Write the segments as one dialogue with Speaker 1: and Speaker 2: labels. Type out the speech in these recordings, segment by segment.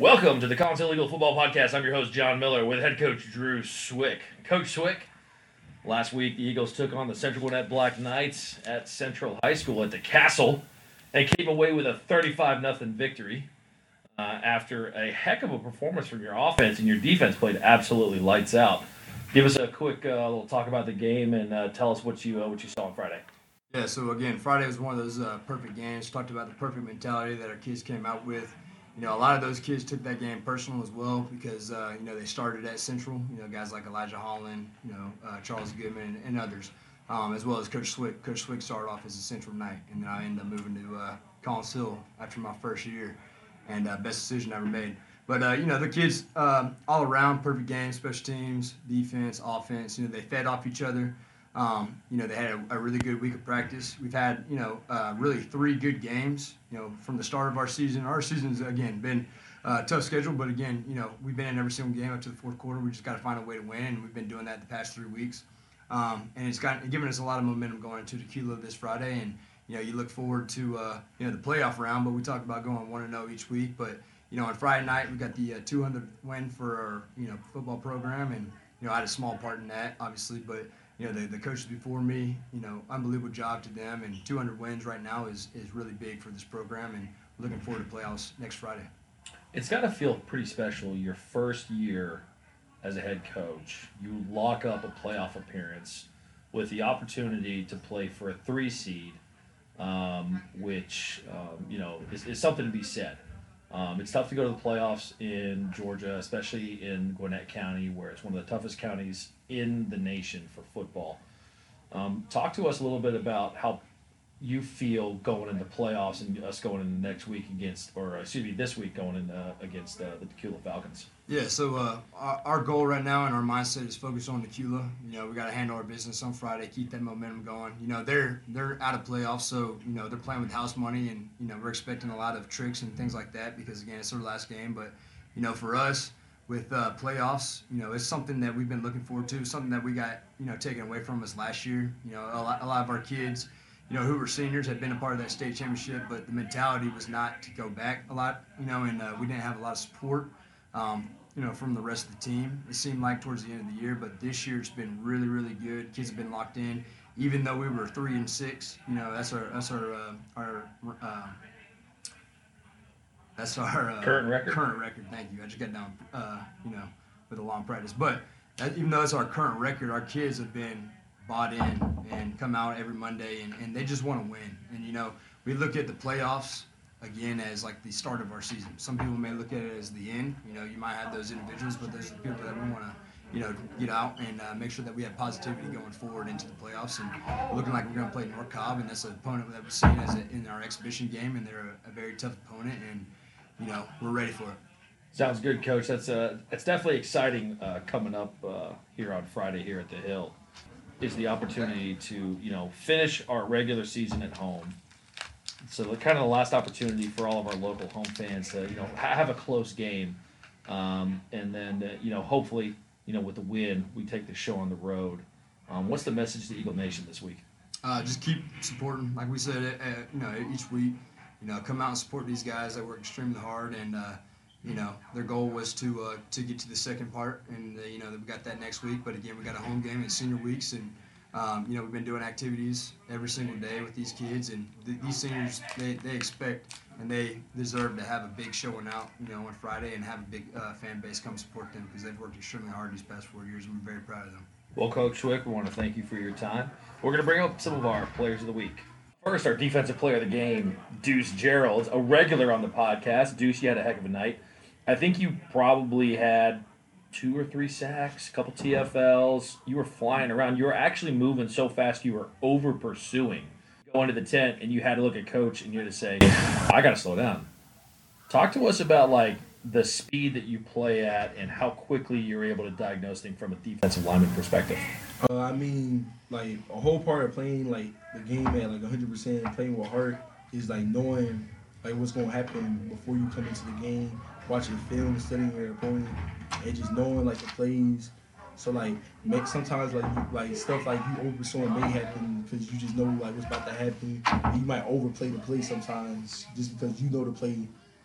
Speaker 1: Welcome to the Collins Hill Eagle Football Podcast. I'm your host, John Miller, with head coach Drew Swick. Coach Swick, last week the Eagles took on the Central Gwinnett Black Knights at Central High School at the Castle and came away with a 35 0 victory uh, after a heck of a performance from your offense and your defense played absolutely lights out. Give us a quick uh, little talk about the game and uh, tell us what you uh, what you saw on Friday.
Speaker 2: Yeah, so again, Friday was one of those uh, perfect games. Talked about the perfect mentality that our kids came out with. You know, a lot of those kids took that game personal as well because uh, you know they started at Central. You know, guys like Elijah Holland, you know, uh, Charles Goodman, and, and others, um, as well as Coach Swick. Coach Swick started off as a Central Knight, and then I ended up moving to uh, Collins Hill after my first year, and uh, best decision I ever made. But uh, you know, the kids um, all around perfect game, special teams, defense, offense. You know, they fed off each other. Um, you know, they had a, a, really good week of practice. We've had, you know, uh, really three good games, you know, from the start of our season. Our season's, again, been uh, tough schedule, but again, you know, we've been in every single game up to the fourth quarter. We just got to find a way to win, and we've been doing that the past three weeks. Um, and it's got given us a lot of momentum going into Dacula this Friday. And, you know, you look forward to, uh, you know, the playoff round, but we talk about going 1 0 each week. But, you know, on Friday night, we got the uh, 200 win for our, you know, football program. And, you know, I had a small part in that, obviously, but you know, the, the coaches before me, you know, unbelievable job to them. And 200 wins right now is, is really big for this program. And looking forward to playoffs next Friday.
Speaker 1: It's got to feel pretty special your first year as a head coach. You lock up a playoff appearance with the opportunity to play for a three seed, um, which, um, you know, is, is something to be said. Um, it's tough to go to the playoffs in Georgia, especially in Gwinnett County, where it's one of the toughest counties in the nation for football. Um, talk to us a little bit about how you feel going into playoffs and us going into next week against, or excuse me, this week going in uh, against uh, the Dacula Falcons.
Speaker 2: Yeah, so uh, our, our, goal right now and our mindset is focused on Dacula. You know, we got to handle our business on Friday, keep that momentum going. You know, they're they're out of playoffs, so you know they're playing with house money, and you know we're expecting a lot of tricks and things like that because again it's their last game. But you know, for us with uh, playoffs, you know, it's something that we've been looking forward to, something that we got you know taken away from us last year. You know, a lot, a lot of our kids you know, who were seniors had been a part of that state championship, but the mentality was not to go back a lot, you know, and uh, we didn't have a lot of support, um, you know, from the rest of the team. It seemed like towards the end of the year, but this year it's been really, really good. Kids have been locked in, even though we were three and six. You know, that's our that's our uh, our. Uh, that's our uh,
Speaker 1: current record.
Speaker 2: Current record. Thank you. I just got down, uh, you know, with a long practice. But even though it's our current record, our kids have been bought in and come out every Monday, and, and they just want to win. And you know, we look at the playoffs again as like the start of our season. Some people may look at it as the end. You know, you might have those individuals, but those are the people that we want to, you know, get out and uh, make sure that we have positivity going forward into the playoffs. And looking like we're going to play North Cobb, and that's an opponent that we've seen as a, in our exhibition game, and they're a, a, very tough opponent, and you know, we're ready for it.
Speaker 1: Sounds good, Coach. That's uh, it's definitely exciting uh, coming up uh, here on Friday here at the Hill is the opportunity to you know finish our regular season at home. So the kind of the last opportunity for all of our local home fans to you know have a close game, um, and then uh, you know hopefully you know with the win we take the show on the road. Um, what's the message to Eagle Nation this week?
Speaker 2: Uh, just keep supporting, like we said, uh, you know each week. You know, come out and support these guys that work extremely hard and uh, you know, their goal was to uh, to get to the second part, and uh, you know we got that next week. But again, we got a home game in senior weeks, and um, you know we've been doing activities every single day with these kids, and th- these seniors they, they expect and they deserve to have a big showing out, you know, on Friday and have a big uh, fan base come support them because they've worked extremely hard these past four years, and we're very proud of them.
Speaker 1: Well, Coach Swick, we want to thank you for your time. We're going to bring up some of our players of the week. First, our defensive player of the game, Deuce Gerald, a regular on the podcast. Deuce, you had a heck of a night. I think you probably had two or three sacks, a couple TFLs. You were flying around. You were actually moving so fast you were over pursuing. Going to the tent and you had to look at coach and you had to say, I got to slow down. Talk to us about like the speed that you play at and how quickly you're able to diagnose things from a defensive lineman perspective.
Speaker 3: Uh, I mean, like a whole part of playing like the game at like 100%, playing with heart is like knowing like what's gonna happen before you come into the game watching film, and studying your opponent, and just knowing like the plays. So like make sometimes like like stuff like you oversaw may happen because you just know like what's about to happen. You might overplay the play sometimes just because you know the play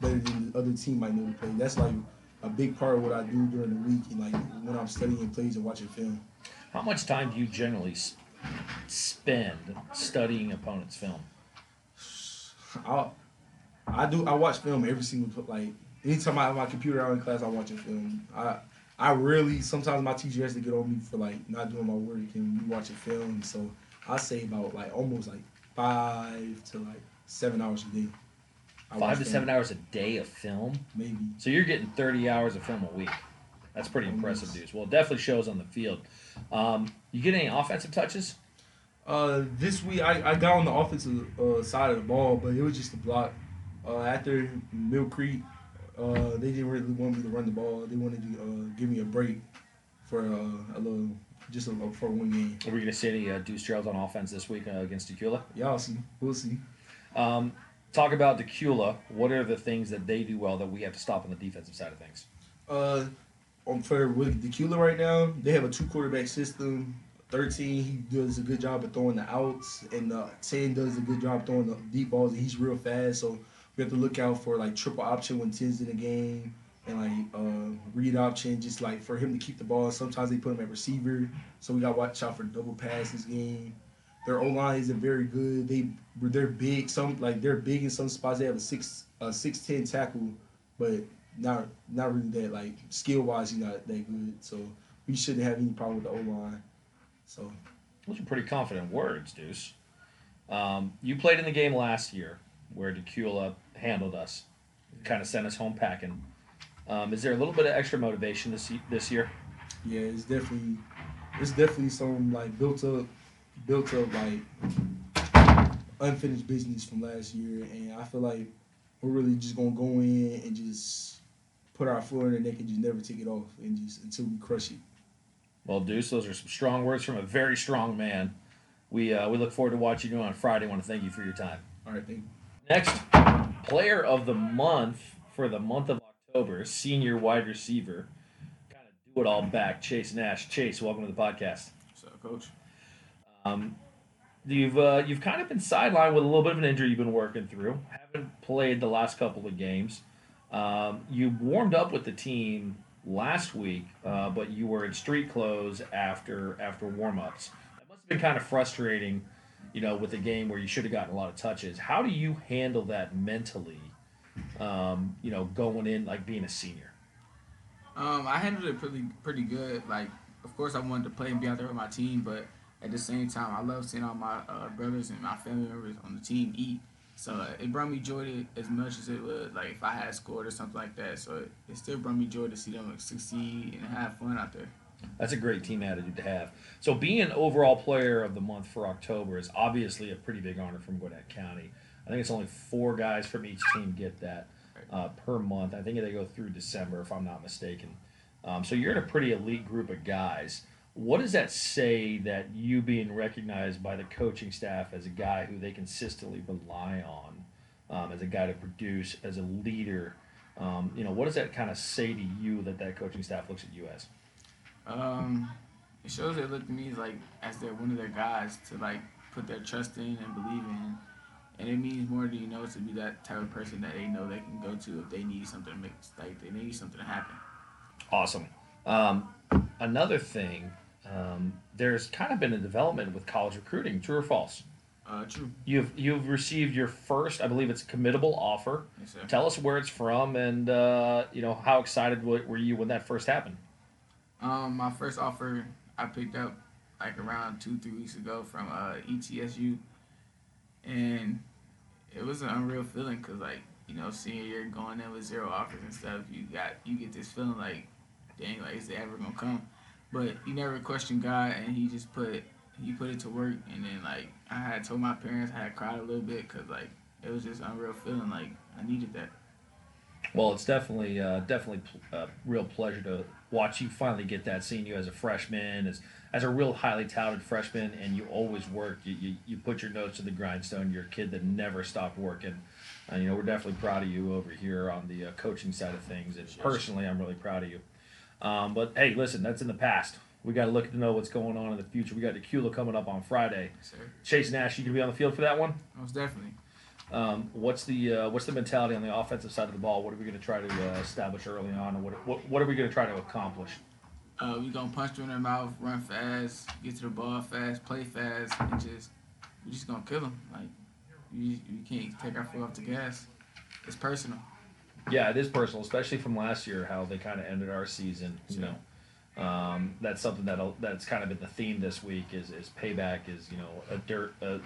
Speaker 3: better than the other team might know the play. That's like a big part of what I do during the week and like when I'm studying plays and watching film.
Speaker 1: How much time do you generally spend studying opponents' film?
Speaker 3: I I do I watch film every single like anytime I have my computer out in class I watch a film. I I really sometimes my teacher has to get on me for like not doing my work and me watching film. So I say about like almost like five to like seven hours a day. I
Speaker 1: Five to
Speaker 3: film,
Speaker 1: seven hours a day of film.
Speaker 3: maybe.
Speaker 1: So you're getting 30 hours of film a week. That's pretty impressive, dudes. Well, it definitely shows on the field. Um, you get any offensive touches?
Speaker 3: Uh, this week I, I got on the offensive uh, side of the ball, but it was just a block. Uh, after Mill Creek, uh, they didn't really want me to run the ball. They wanted to uh, give me a break for uh, a little, just a little, for one game.
Speaker 1: Are we going to see any uh, deuce trails on offense this week uh, against Dacula?
Speaker 3: Y'all see, we'll see.
Speaker 1: Um, talk about Dacula. What are the things that they do well that we have to stop on the defensive side of things?
Speaker 3: Uh, on for with Dacula right now, they have a two quarterback system. Thirteen, he does a good job of throwing the outs, and uh, ten does a good job throwing the deep balls. And he's real fast, so we have to look out for like triple option when ten's in the game, and like uh, read option, just like for him to keep the ball. Sometimes they put him at receiver, so we got to watch out for double passes game. Their O line isn't very good. They they're big. Some like they're big in some spots. They have a six a six ten tackle, but not not really that like skill wise. He's not that good. So we shouldn't have any problem with the O line. So
Speaker 1: Those are pretty confident words, Deuce. Um, you played in the game last year where Dacula handled us, kind of sent us home packing. Um, is there a little bit of extra motivation this this year?
Speaker 3: yeah, it's definitely it's definitely some like built up built up like unfinished business from last year, and I feel like we're really just gonna go in and just put our foot in the neck and just never take it off and just until we crush it.
Speaker 1: Well, Deuce, those are some strong words from a very strong man. We uh, we look forward to watching you on Friday. want to thank you for your time.
Speaker 3: All right, thank you.
Speaker 1: Next, player of the month for the month of October, senior wide receiver, kind of do it all back, Chase Nash. Chase, welcome to the podcast.
Speaker 4: So, coach.
Speaker 1: Um, you've uh, you've kind of been sidelined with a little bit of an injury you've been working through. Haven't played the last couple of games. Um, you warmed up with the team last week, uh, but you were in street clothes after after warm ups. That must have been kind of frustrating, you know, with a game where you should have gotten a lot of touches. How do you handle that mentally? Um, you know, going in like being a senior.
Speaker 4: Um, I handled it pretty pretty good. Like, of course, I wanted to play and be out there with my team, but at the same time, I love seeing all my uh, brothers and my family members on the team eat. So uh, it brought me joy to, as much as it would like if I had scored or something like that. So it, it still brought me joy to see them like, succeed and have fun out there.
Speaker 1: That's a great team attitude to have. So being an overall player of the month for October is obviously a pretty big honor from Gwinnett County. I think it's only four guys from each team get that uh, per month. I think they go through December, if I'm not mistaken. Um, so you're in a pretty elite group of guys. What does that say that you being recognized by the coaching staff as a guy who they consistently rely on, um, as a guy to produce, as a leader? Um, you know, what does that kind of say to you that that coaching staff looks at you as?
Speaker 4: Um, it shows they look to me like as they're one of their guys to like put their trust in and believe in, and it means more to you know to be that type of person that they know they can go to if they need something to make like they need something to happen.
Speaker 1: Awesome. Um, another thing, um, there's kind of been a development with college recruiting. True or false?
Speaker 4: Uh, true.
Speaker 1: You've you've received your first, I believe it's a committable offer.
Speaker 4: Yes, sir.
Speaker 1: Tell us where it's from, and uh, you know how excited were you when that first happened?
Speaker 4: Um, my first offer I picked up like around two, three weeks ago from uh, ETSU, and it was an unreal feeling because like you know senior year going in with zero offers and stuff, you got you get this feeling like, dang, like is it ever gonna come? But you never question God, and He just put He put it to work, and then like I had told my parents, I had cried a little bit because like it was just unreal feeling like I needed that.
Speaker 1: Well, it's definitely uh, definitely a real pleasure to watch you finally get that. Seeing you as a freshman, as as a real highly touted freshman, and you always work. You, you, you put your nose to the grindstone. You're a kid that never stopped working. Uh, you know, we're definitely proud of you over here on the uh, coaching side of things. And personally, I'm really proud of you. Um, but hey, listen, that's in the past. We got to look to know what's going on in the future. We got Dacula coming up on Friday.
Speaker 4: Sir,
Speaker 1: Chase Nash, you gonna be on the field for that one?
Speaker 4: most definitely.
Speaker 1: Um, what's the uh, what's the mentality on the offensive side of the ball? What are we going to try to uh, establish early on, and what, what what are we going to try to accomplish?
Speaker 4: Uh, we gonna punch them in their mouth, run fast, get to the ball fast, play fast, and just we just gonna kill them. Like you, you can't take our foot off the gas. It's personal.
Speaker 1: Yeah, it is personal, especially from last year, how they kind of ended our season. You
Speaker 4: Sure.
Speaker 1: know, um, that's something that that's kind of been the theme this week. Is is payback is you know a dirt a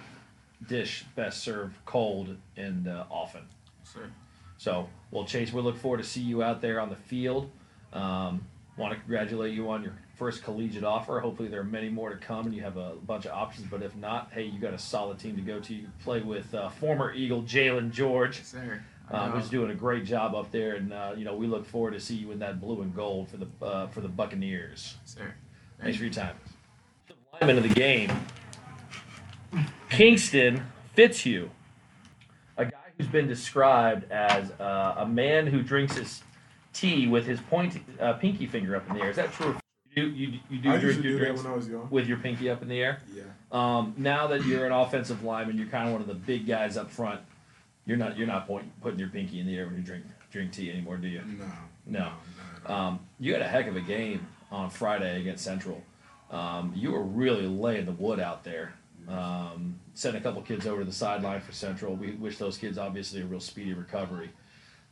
Speaker 1: dish best served cold and uh, often.
Speaker 4: Sir.
Speaker 1: So, well, Chase, we look forward to see you out there on the field. Um, Want to congratulate you on your first collegiate offer. Hopefully, there are many more to come, and you have a bunch of options. But if not, hey, you got a solid team to go to. You play with uh, former Eagle Jalen George,
Speaker 4: Yes, sir. Uh,
Speaker 1: who's doing a great job up there, and uh, you know we look forward to see you in that blue and gold for the uh, for the Buccaneers.
Speaker 4: sir.
Speaker 1: Thanks for your time. Lineman of the game, Kingston Fitzhugh, a guy who's been described as uh, a man who drinks his tea with his point, uh, pinky finger up in the air. Is that true? You you, you do
Speaker 5: I
Speaker 1: drink your
Speaker 5: do
Speaker 1: drinks
Speaker 5: when I was young.
Speaker 1: with your pinky up in the air?
Speaker 5: Yeah.
Speaker 1: Um, now that you're an offensive lineman, you're kind of one of the big guys up front. You're not you're not point, putting your pinky in the air when you drink drink tea anymore, do you?
Speaker 5: No.
Speaker 1: No.
Speaker 5: not at.
Speaker 1: Um, you had a heck of a game on Friday against Central. Um, you were really laying the wood out there. Um, sent a couple kids over to the sideline for Central. We wish those kids obviously a real speedy recovery.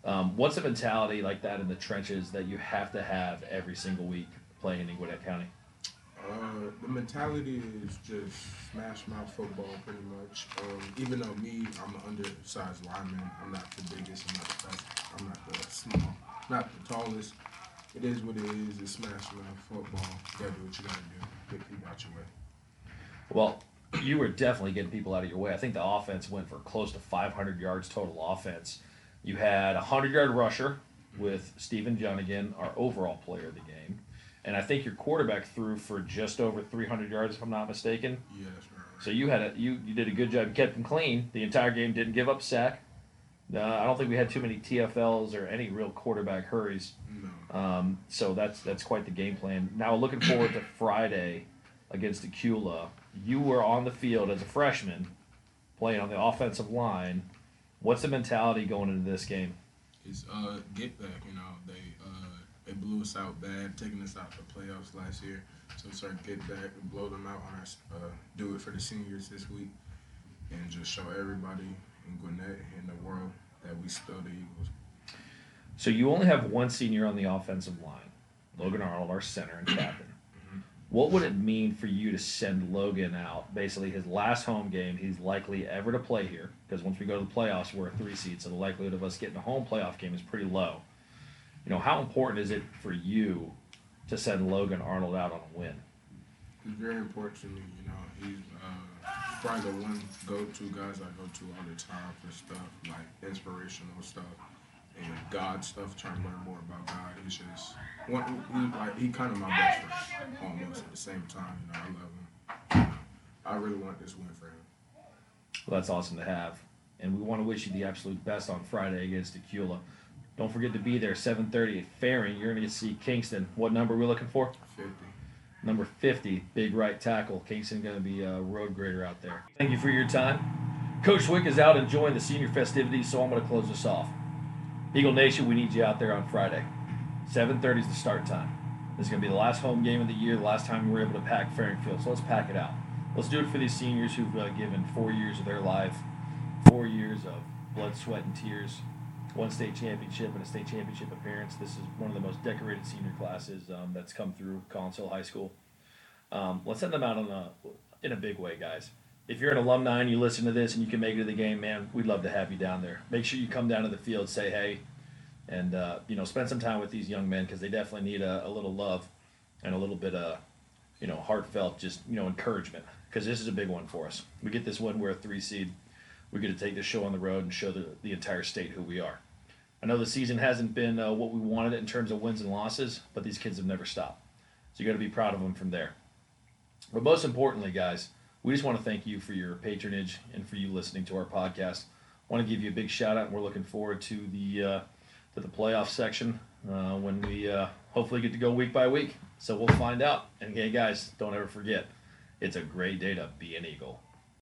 Speaker 1: Um, what's a mentality like that in the trenches that you have to have every single week playing in Gwinnett County?
Speaker 5: Uh, the mentality is just smash mouth football, pretty much. Um, even though me, I'm an undersized lineman. I'm not the biggest. I'm not the best. I'm not the small. Not the tallest. It is what it is. It's smash mouth football. You gotta do what you gotta do. Get people out your way.
Speaker 1: Well, you were definitely getting people out of your way. I think the offense went for close to 500 yards total offense. You had a 100 yard rusher with Stephen Junigan, our overall player of the game. And I think your quarterback threw for just over 300 yards, if I'm not mistaken.
Speaker 5: That's right.
Speaker 1: So you had a you you did a good job. You kept them clean the entire game. Didn't give up sack. Uh, I don't think we had too many TFLs or any real quarterback hurries.
Speaker 5: No.
Speaker 1: Um, so that's that's quite the game plan. Now looking forward to Friday against Dacula. You were on the field as a freshman, playing on the offensive line. What's the mentality going into this game?
Speaker 5: It's uh get back, you know. They uh they blew us out bad, taking us out of the playoffs last year. So it's our get back blow them out on our uh do it for the seniors this week and just show everybody in Gwinnett and the world that we still the Eagles.
Speaker 1: So you only have one senior on the offensive line, Logan Arnold, our center and captain. What would it mean for you to send Logan out? Basically, his last home game, he's likely ever to play here because once we go to the playoffs, we're a three seed, so the likelihood of us getting a home playoff game is pretty low. You know, how important is it for you to send Logan Arnold out on a win?
Speaker 5: He's very important to me, you know. He's uh probably the one go to guys I go to all the time for stuff like inspirational stuff and God stuff, trying to learn more about God. He's just one he like he kinda my best friend almost at the same time, you know, I love him. I really want this win for him.
Speaker 1: Well, that's awesome to have. And we want to wish you the absolute best on Friday against Dacula. Don't forget to be there, 7.30 at Fairing. You're going to see Kingston. What number are we looking for?
Speaker 5: Fifty.
Speaker 1: Number 50, big right tackle. Kingston going to be a road grader out there. Thank you for your time. Coach Swick is out enjoying the senior festivities, so I'm going to close this off. Eagle Nation, we need you out there on Friday. 7.30 is the start time. This is going to be the last home game of the year, the last time we were able to pack Fairing Field, so let's pack it out. Let's do it for these seniors who've uh, given four years of their life, four years of blood, sweat, and tears, one state championship and a state championship appearance. This is one of the most decorated senior classes um, that's come through Collins Hill High School. Um, let's send them out on a, in a big way, guys. If you're an alumni and you listen to this and you can make it to the game, man, we'd love to have you down there. Make sure you come down to the field, say hey, and uh, you know spend some time with these young men because they definitely need a, a little love and a little bit of you know heartfelt just you know encouragement because this is a big one for us. We get this one, we're a three seed. We get to take this show on the road and show the, the entire state who we are. I know the season hasn't been uh, what we wanted in terms of wins and losses, but these kids have never stopped. So you got to be proud of them from there. But most importantly, guys, we just want to thank you for your patronage and for you listening to our podcast. I want to give you a big shout out, and we're looking forward to the uh, to the playoff section uh, when we uh, hopefully get to go week by week. So we'll find out. And hey, guys, don't ever forget, it's a great day to be an Eagle.